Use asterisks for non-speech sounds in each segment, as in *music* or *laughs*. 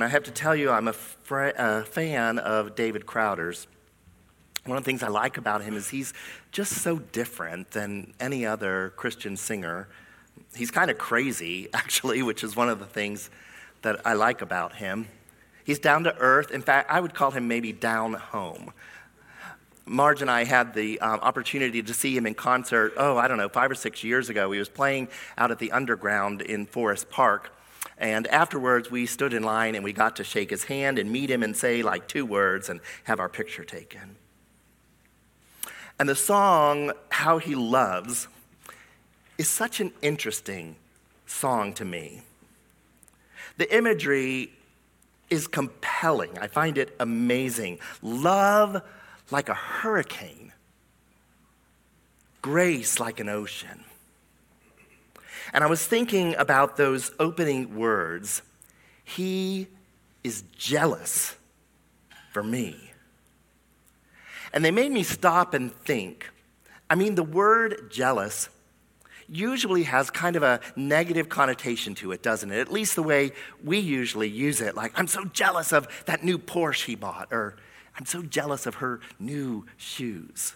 I have to tell you, I'm a, a, fan of David Crowder's. One of the things I like about him is he's just so different than any other Christian singer. He's kind of crazy, *laughs* actually, which is one of the things that I like about him. He's down to earth. In fact, I would call him maybe down home. Marge and I had the um, opportunity to see him in concert, oh, I don't know, five or six years ago. He was playing out at the Underground in Forest Park. And afterwards, we stood in line and we got to shake his hand and meet him and say like two words and have our picture taken. And the song, How He Loves, is such an interesting song to me. The imagery is compelling. I find it amazing. Love like a hurricane, grace like an ocean. And I was thinking about those opening words He is jealous for me. And they made me stop and think. I mean, the word jealous usually has kind of a negative connotation to it, doesn't it? At least the way we usually use it. Like, I'm so jealous of that new Porsche he bought, or I'm so jealous of her new shoes.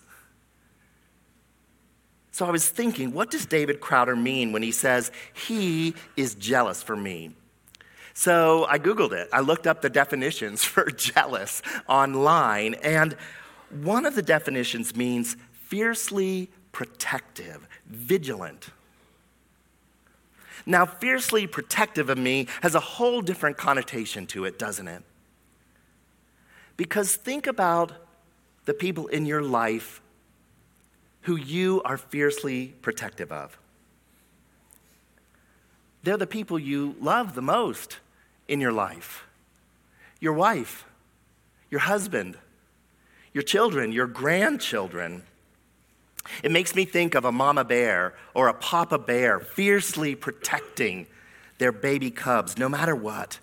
So I was thinking, what does David Crowder mean when he says, He is jealous for me? So I Googled it. I looked up the definitions *laughs* for jealous online, and one of the definitions means fiercely protective, vigilant. Now, fiercely protective of me has a whole different connotation to it, doesn't it? Because think about the people in your life who you are fiercely protective of. They're the people you love the most in your life your wife, your husband, your children, your grandchildren. It makes me think of a mama bear or a papa bear fiercely protecting their baby cubs no matter what.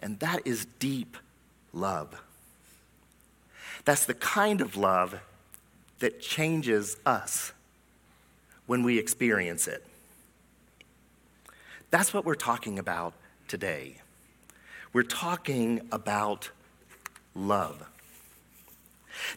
And that is deep love. That's the kind of love that changes us when we experience it. That's what we're talking about today. We're talking about love.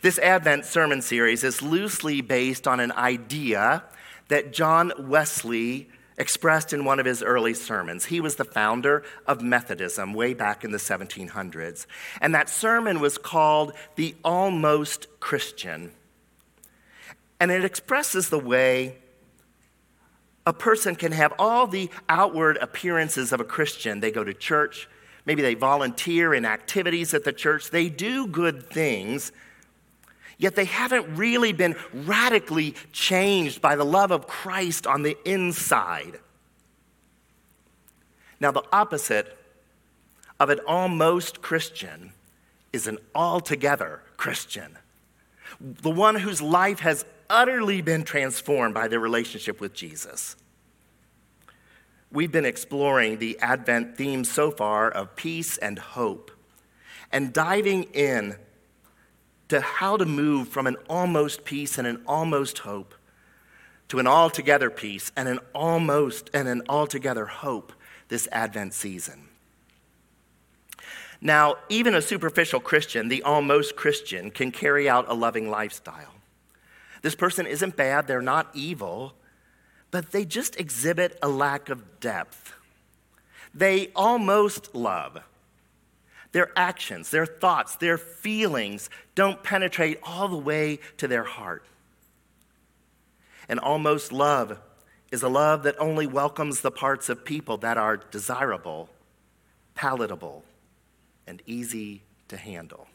This Advent sermon series is loosely based on an idea that John Wesley expressed in one of his early sermons. He was the founder of Methodism way back in the 1700s. And that sermon was called The Almost Christian. And it expresses the way a person can have all the outward appearances of a Christian. They go to church, maybe they volunteer in activities at the church, they do good things, yet they haven't really been radically changed by the love of Christ on the inside. Now, the opposite of an almost Christian is an altogether Christian. The one whose life has utterly been transformed by their relationship with Jesus. We've been exploring the Advent theme so far of peace and hope and diving in to how to move from an almost peace and an almost hope to an altogether peace and an almost and an altogether hope this Advent season. Now, even a superficial Christian, the almost Christian, can carry out a loving lifestyle. This person isn't bad, they're not evil, but they just exhibit a lack of depth. They almost love. Their actions, their thoughts, their feelings don't penetrate all the way to their heart. And almost love is a love that only welcomes the parts of people that are desirable, palatable, and easy to handle.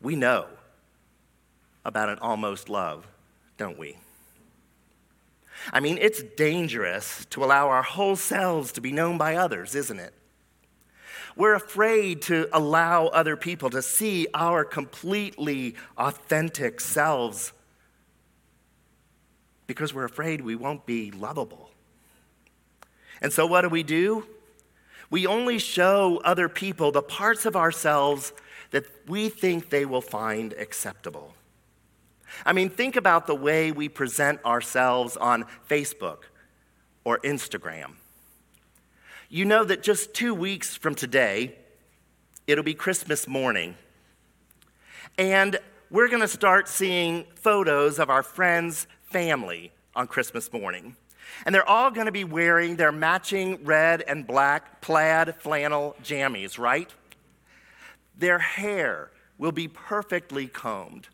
We know about an almost love, don't we? I mean, it's dangerous to allow our whole selves to be known by others, isn't it? We're afraid to allow other people to see our completely authentic selves because we're afraid we won't be lovable. And so, what do we do? We only show other people the parts of ourselves that we think they will find acceptable. I mean, think about the way we present ourselves on Facebook or Instagram. you know that just two weeks from today, it'll be Christmas morning. And we're going to start seeing photos of our friends' family on Christmas morning. And they're all going to be wearing their matching red and black plaid flannel jammies, right? Their hair will be perfectly combed,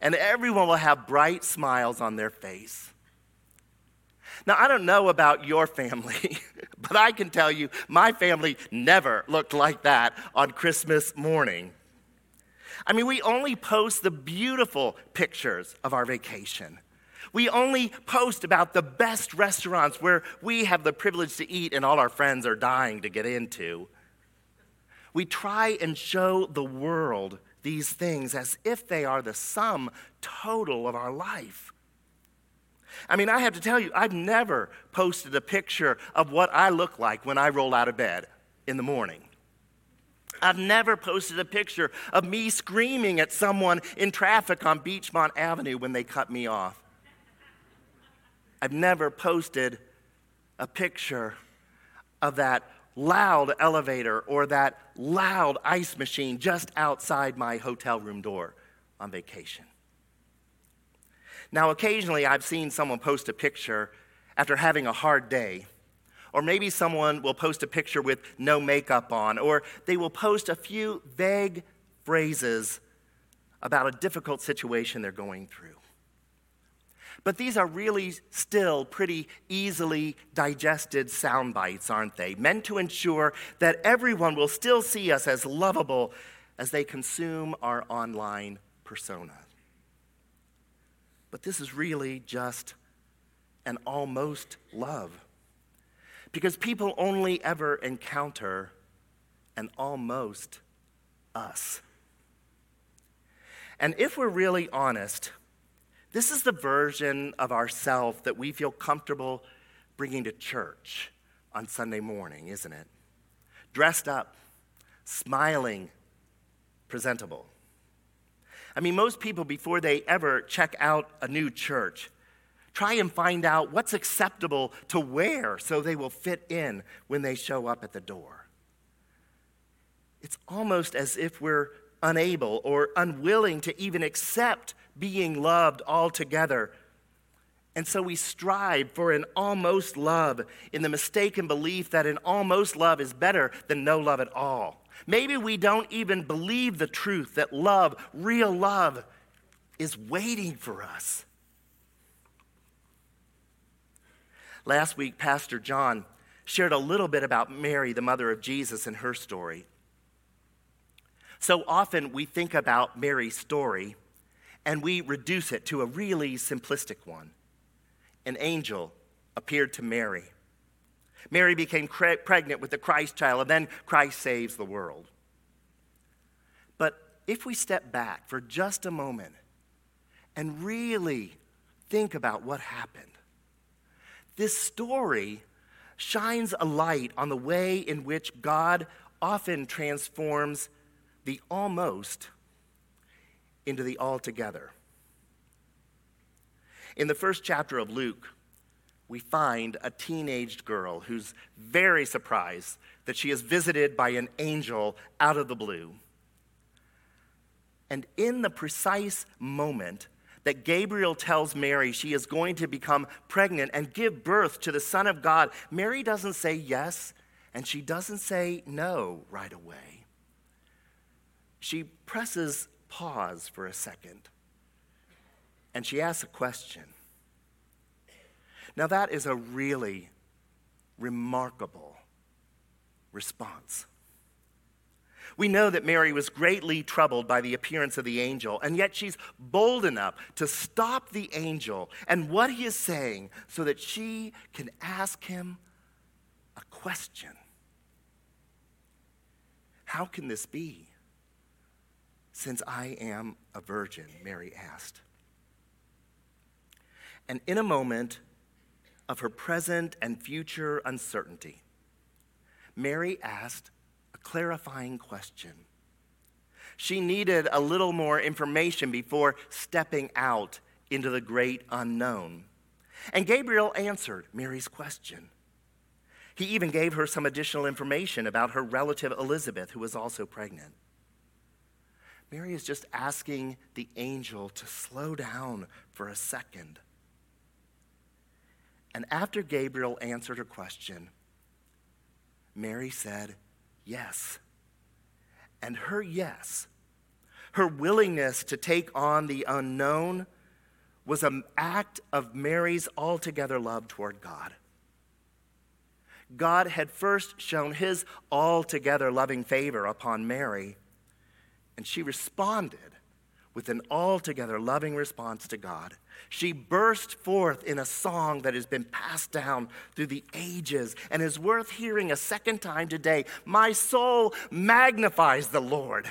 and everyone will have bright smiles on their face. Now, I don't know about your family, *laughs* but I can tell you my family never looked like that on Christmas morning. I mean, we only post the beautiful pictures of our vacation. We only post about the best restaurants where we have the privilege to eat and all our friends are dying to get into. We try and show the world these things as if they are the sum total of our life. I mean, I have to tell you, I've never posted a picture of what I look like when I roll out of bed in the morning. I've never posted a picture of me screaming at someone in traffic on Beachmont Avenue when they cut me off. I've never posted a picture of that loud elevator or that loud ice machine just outside my hotel room door on vacation. Now, occasionally I've seen someone post a picture after having a hard day. Or maybe someone will post a picture with no makeup on, or they will post a few vague phrases about a difficult situation they're going through. But these are really still pretty easily digested sound bites, aren't they? Meant to ensure that everyone will still see us as lovable as they consume our online persona. But this is really just an almost love. Because people only ever encounter an almost us. And if we're really honest, this is the version of ourself that we feel comfortable bringing to church on Sunday morning, isn't it? Dressed up, smiling, presentable. I mean, most people, before they ever check out a new church, try and find out what's acceptable to wear so they will fit in when they show up at the door. It's almost as if we're unable or unwilling to even accept being loved altogether. And so we strive for an almost love in the mistaken belief that an almost love is better than no love at all. Maybe we don't even believe the truth that love, real love, is waiting for us. Last week, Pastor John shared a little bit about Mary, the mother of Jesus, and her story. So often we think about Mary's story and we reduce it to a really simplistic one. An angel appeared to Mary. Mary became cre- pregnant with the Christ child, and then Christ saves the world. But if we step back for just a moment and really think about what happened, this story shines a light on the way in which God often transforms the almost into the altogether. In the first chapter of Luke, we find a teenaged girl who's very surprised that she is visited by an angel out of the blue. And in the precise moment that Gabriel tells Mary she is going to become pregnant and give birth to the Son of God, Mary doesn't say yes and she doesn't say no right away. She presses pause for a second and she asks a question. Now, that is a really remarkable response. We know that Mary was greatly troubled by the appearance of the angel, and yet she's bold enough to stop the angel and what he is saying so that she can ask him a question. How can this be? Since I am a virgin? Mary asked. And in a moment of her present and future uncertainty, Mary asked a clarifying question. She needed a little more information before stepping out into the great unknown. And Gabriel answered Mary's question. He even gave her some additional information about her relative Elizabeth, who was also pregnant. Mary is just asking the angel to slow down for a second. And after Gabriel answered her question, Mary said, Yes. And her yes, her willingness to take on the unknown, was an act of Mary's altogether love toward God. God had first shown his altogether loving favor upon Mary, and she responded with an altogether loving response to God. She burst forth in a song that has been passed down through the ages and is worth hearing a second time today. My soul magnifies the Lord,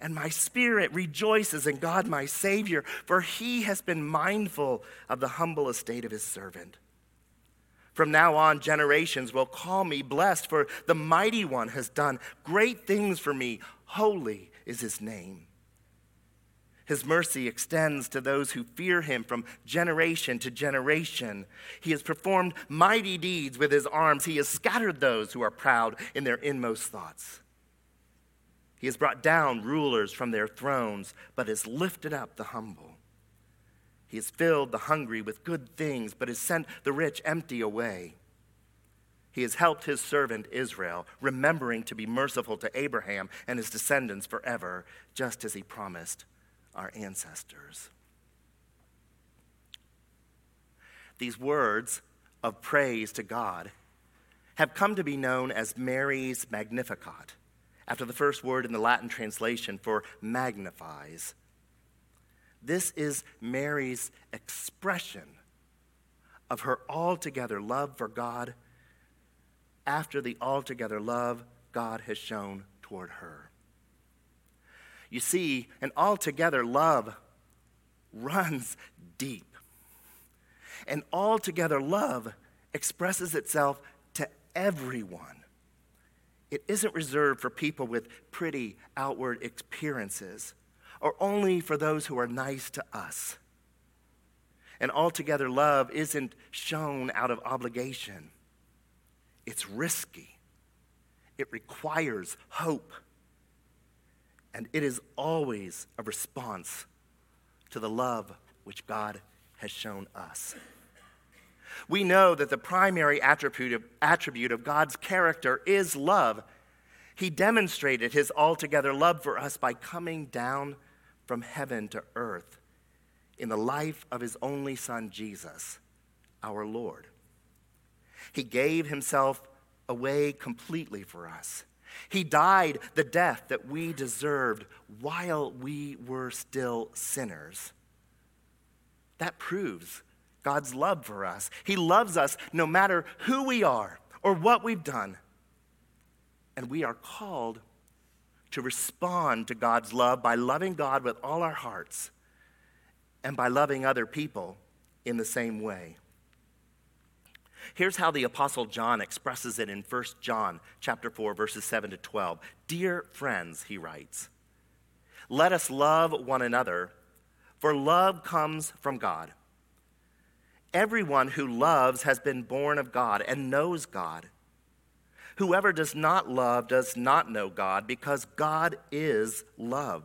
and my spirit rejoices in God my Savior, for he has been mindful of the humble estate of his servant. From now on, generations will call me blessed, for the mighty one has done great things for me. Holy is his name. His mercy extends to those who fear him from generation to generation. He has performed mighty deeds with his arms. He has scattered those who are proud in their inmost thoughts. He has brought down rulers from their thrones, but has lifted up the humble. He has filled the hungry with good things, but has sent the rich empty away. He has helped his servant Israel, remembering to be merciful to Abraham and his descendants forever, just as he promised our ancestors. These words of praise to God have come to be known as Mary's Magnificat, after the first word in the Latin translation for magnifies. This is Mary's expression of her altogether love for God after the altogether love God has shown toward her. You see, an altogether love runs deep. And altogether love expresses itself to everyone. It isn't reserved for people with pretty outward appearances or only for those who are nice to us. And altogether, love isn't shown out of obligation, it's risky, it requires hope, and it is always a response to the love which God has shown us. We know that the primary attribute of, attribute of God's character is love. He demonstrated his altogether love for us by coming down from heaven to earth in the life of his only Son, Jesus, our Lord. He gave himself away completely for us. He died the death that we deserved while we were still sinners. That proves God's love for us. He loves us no matter who we are or what we've done. And we are called to respond to God's love by loving God with all our hearts and by loving other people in the same way. Here's how the apostle John expresses it in 1 John chapter 4 verses 7 to 12. Dear friends, he writes, let us love one another, for love comes from God. Everyone who loves has been born of God and knows God. Whoever does not love does not know God, because God is love.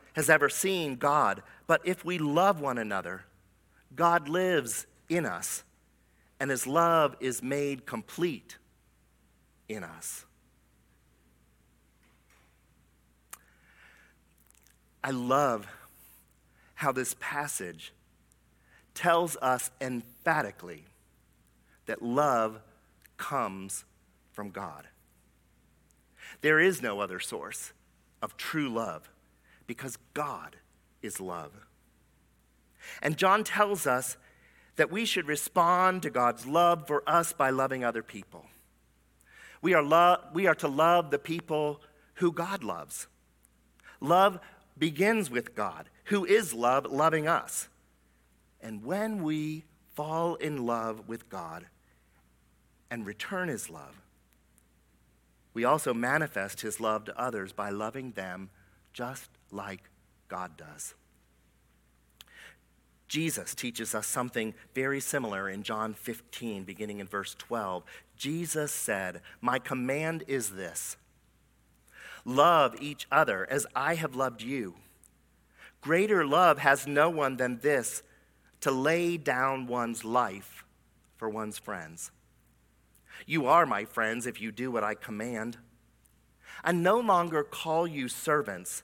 has ever seen God, but if we love one another, God lives in us, and his love is made complete in us. I love how this passage tells us emphatically that love comes from God. There is no other source of true love because God is love. And John tells us that we should respond to God's love for us by loving other people. We are, lo- we are to love the people who God loves. Love begins with God, who is love, loving us. And when we fall in love with God and return his love, we also manifest his love to others by loving them just like God does. Jesus teaches us something very similar in John 15, beginning in verse 12. Jesus said, My command is this love each other as I have loved you. Greater love has no one than this to lay down one's life for one's friends. You are my friends if you do what I command. I no longer call you servants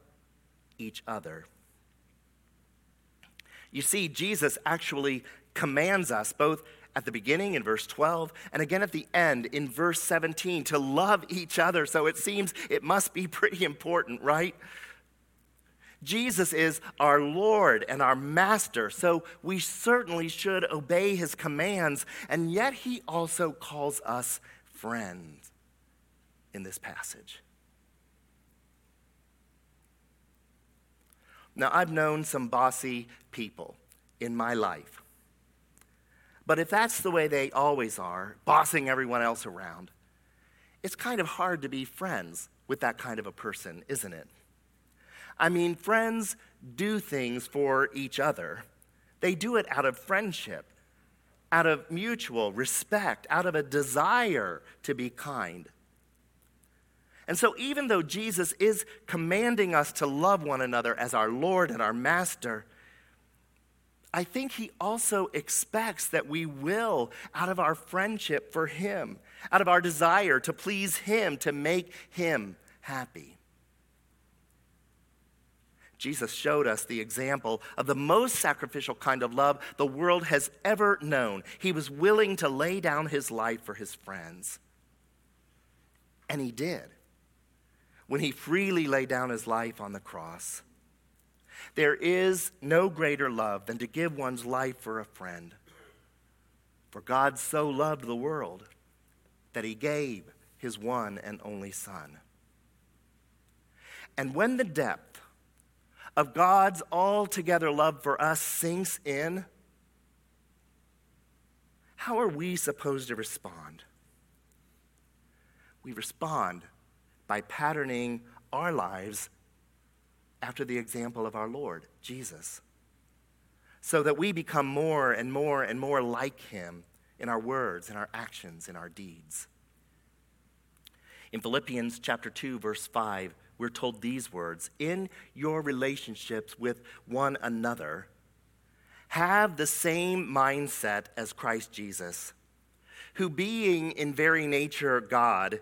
each other. You see, Jesus actually commands us both at the beginning in verse 12 and again at the end in verse 17 to love each other. So it seems it must be *laughs* pretty important, right? Jesus is our Lord and our Master, so we certainly should obey his commands, and yet he also calls us friends in this passage. Now, I've known some bossy people in my life. But if that's the way they always are, bossing everyone else around, it's kind of hard to be friends with that kind of a person, isn't it? I mean, friends do things for each other. They do it out of friendship, out of mutual respect, out of a desire to be kind. And so, even though Jesus is commanding us to love one another as our Lord and our Master, I think he also expects that we will, out of our friendship for him, out of our desire to please him, to make him happy. Jesus showed us the example of the most sacrificial kind of love the world has ever known. He was willing to lay down his life for his friends. And he did when he freely laid down his life on the cross. There is no greater love than to give one's life for a friend. For God so loved the world that he gave his one and only Son. And when the depth of God's altogether love for us sinks in, how are we supposed to respond? We respond by patterning our lives after the example of our Lord, Jesus, so that we become more and more and more like him in our words, in our actions, in our deeds. In Philippians chapter 2 verse 5, we're told these words, "In your relationships with one another, have the same mindset as Christ Jesus, who being in very nature God,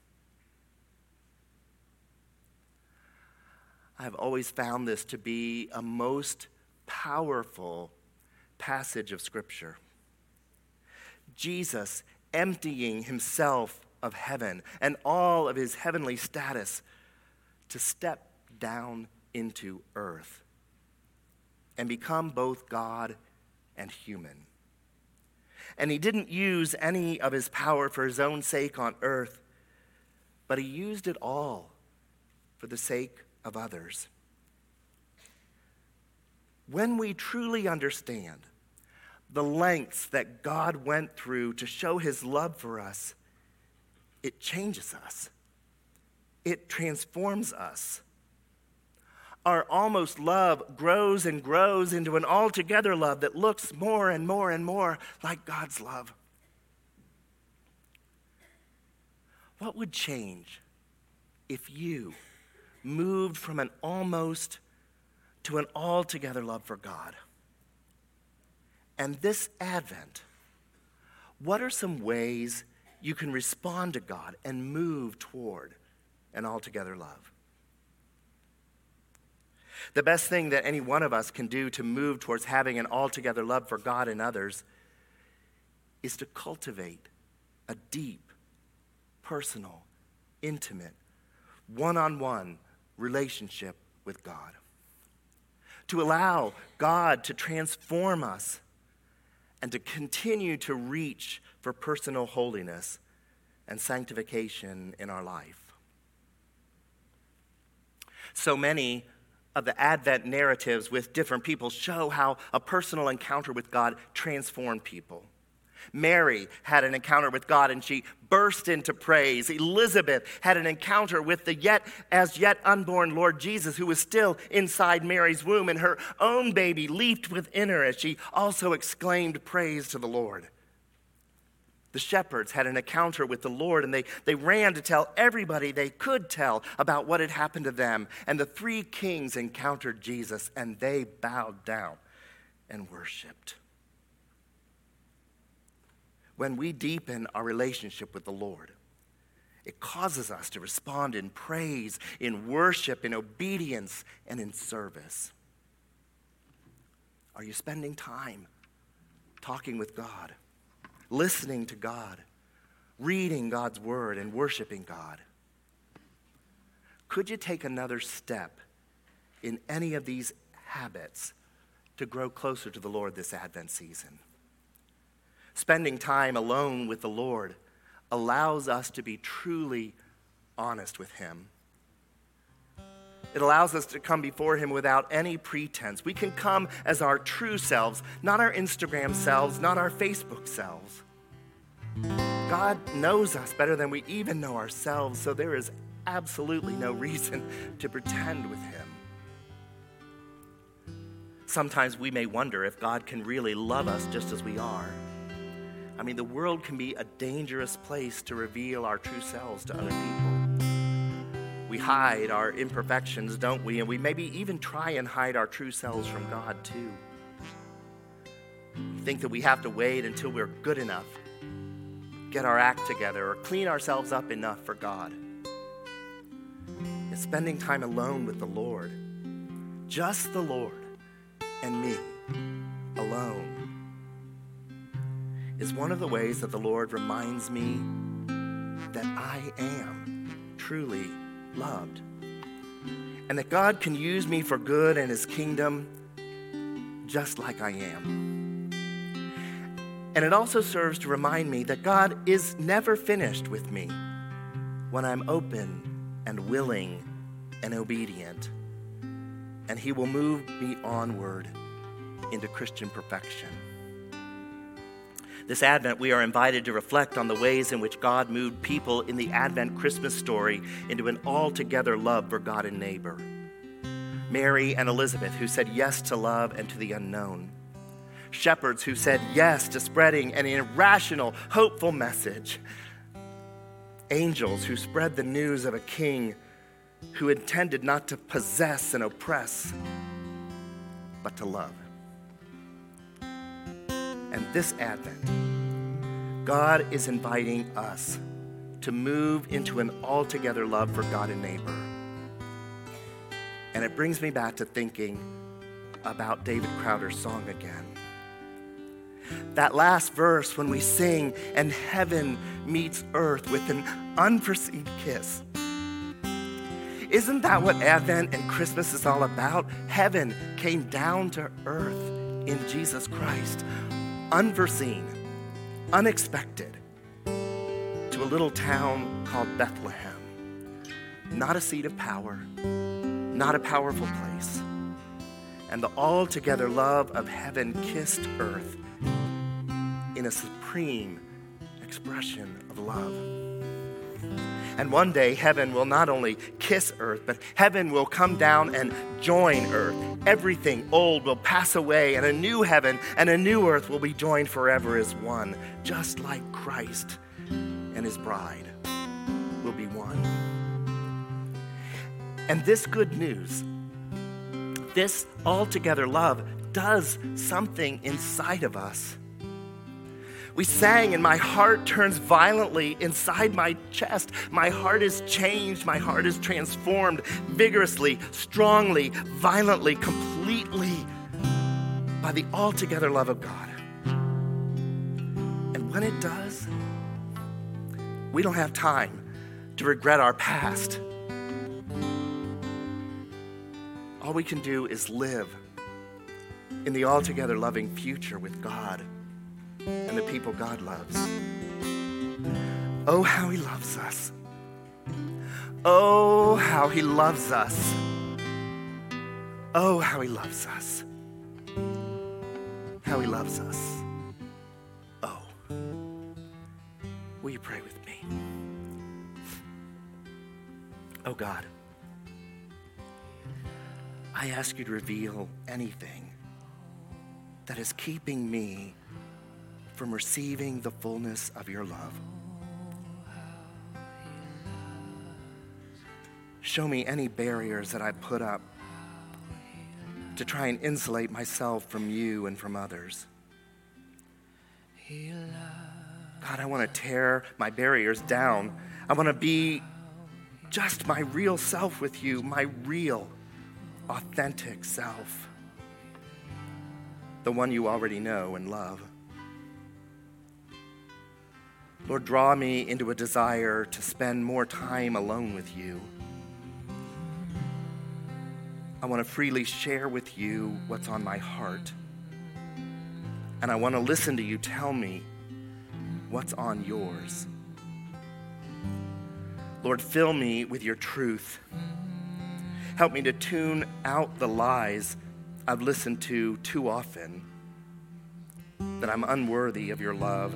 I've always found this to be a most powerful passage of Scripture. Jesus emptying himself of heaven and all of his heavenly status to step down into earth and become both God and human. And he didn't use any of his power for his own sake on earth, but he used it all for the sake of others. When we truly understand the lengths that God went through to show his love for us, it changes us. It transforms us. our almost love grows and grows into an altogether love that looks more and more and more like God's love. What would change if you moved from an almost to an altogether love for God? And this Advent, what are some ways you can respond to God and move toward an altogether love? The best thing that any one of us can do to move towards having an altogether love for God and others is to cultivate a deep, personal, intimate, one on one relationship with God. To allow God to transform us and to continue to reach for personal holiness and sanctification in our life. So many of the Advent narratives with different people show how a personal encounter with God transformed people. Mary had an encounter with God and she burst into praise. Elizabeth had an encounter with the yet as yet unborn Lord Jesus who was still inside Mary's womb and her own baby leaped within her as she also exclaimed praise to the Lord. The shepherds had an encounter with the Lord and they, they ran to tell everybody they could tell about what had happened to them. And the three kings encountered Jesus and they bowed down and worshiped when we deepen our relationship with the Lord. It causes us to respond in praise, in worship, in obedience, and in service. Are you spending time talking with God, listening to God, reading God's word, and worshiping God? Could you take another step in any of these habits to grow closer to the Lord this Advent season? Spending time alone with the Lord allows us to be truly honest with Him. It allows us to come before Him without any pretense. We can come as our true selves, not our Instagram selves, not our Facebook selves. God knows us better than we even know ourselves, so there is absolutely no reason *laughs* to pretend with Him. Sometimes we may wonder if God can really love us just as we are. I mean, the world can be a dangerous place to reveal our true selves to other people. We hide our imperfections, don't we? And we maybe even try and hide our true selves from God, too. We think that we have to wait until we're good enough, get our act together, or clean ourselves up enough for God. It's spending time alone with the Lord, just the Lord and me alone is one of the ways that the Lord reminds me that I am truly loved. And that God can use me for good and His kingdom just like I am. And it also serves to remind me that God is never finished with me when I'm open and willing and obedient. And He will move me onward into Christian perfection. This Advent, we are invited to reflect on the ways in which God moved people in the Advent Christmas story into an altogether love for God and neighbor. Mary and Elizabeth, who said yes to love and to the unknown. Shepherds who said yes to spreading an irrational, hopeful message. Angels who spread the news of a king who intended not to possess and oppress, but to love. And this Advent, God is inviting us to move into an altogether love for God and neighbor. And it brings me back to thinking about David Crowder's song again. That last verse when we sing, and heaven meets earth with an unforeseen kiss. Isn't that what Advent and Christmas is all about? Heaven came down to earth in Jesus Christ unforeseen, unexpected, to a little town called Bethlehem. Not a seat of power, not a powerful place. And the altogether love of heaven kissed earth in a supreme expression of love. And one day, heaven will not only kiss earth, but heaven will come down and join earth. Everything old will pass away, and a new heaven and a new earth will be joined forever as one, just like Christ and his bride will be one. And this good news, this altogether love, does something inside of us. We sang, and my heart turns violently inside my chest. My heart is changed. My heart is transformed vigorously, strongly, violently, completely by the altogether love of God. And when it does, we don't have time to regret our past. All we can do is live in the altogether loving future with God and the people God loves. Oh, how He loves us. Oh, how He loves us. Oh, how He loves us. How He loves us. Oh. Will you pray with me? Oh, God. I ask you to reveal anything that is keeping me from receiving the fullness of your love. Show me any barriers that I put up to try and insulate myself from you and from others. God, I want to tear my barriers down. I want to be just my real self with you, my real, authentic self, the one you already know and love. Lord, draw me into a desire to spend more time alone with you. I want to freely share with you what's on my heart. And I want to listen to you tell me what's on yours. Lord, fill me with your truth. Help me to tune out the lies I've listened to too often that I'm unworthy of your love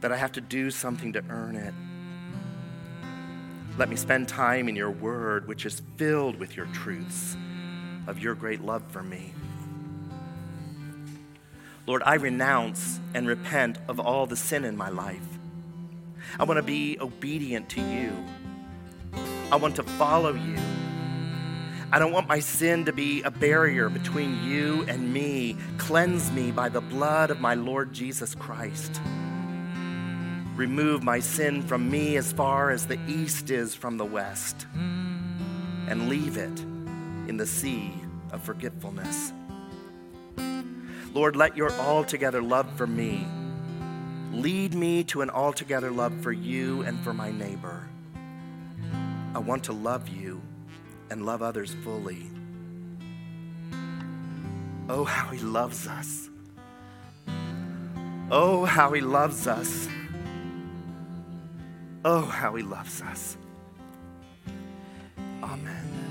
that I have to do something to earn it. Let me spend time in your word, which is filled with your truths of your great love for me. Lord, I renounce and repent of all the sin in my life. I want to be obedient to you. I want to follow you. I don't want my sin to be a barrier between you and me. Cleanse me by the blood of my Lord Jesus Christ. Remove my sin from me as far as the east is from the west, and leave it in the sea of forgetfulness. Lord, let your altogether love for me lead me to an altogether love for you and for my neighbor. I want to love you and love others fully. Oh, how he loves us. Oh, how he loves us. Oh, how he loves us. Amen.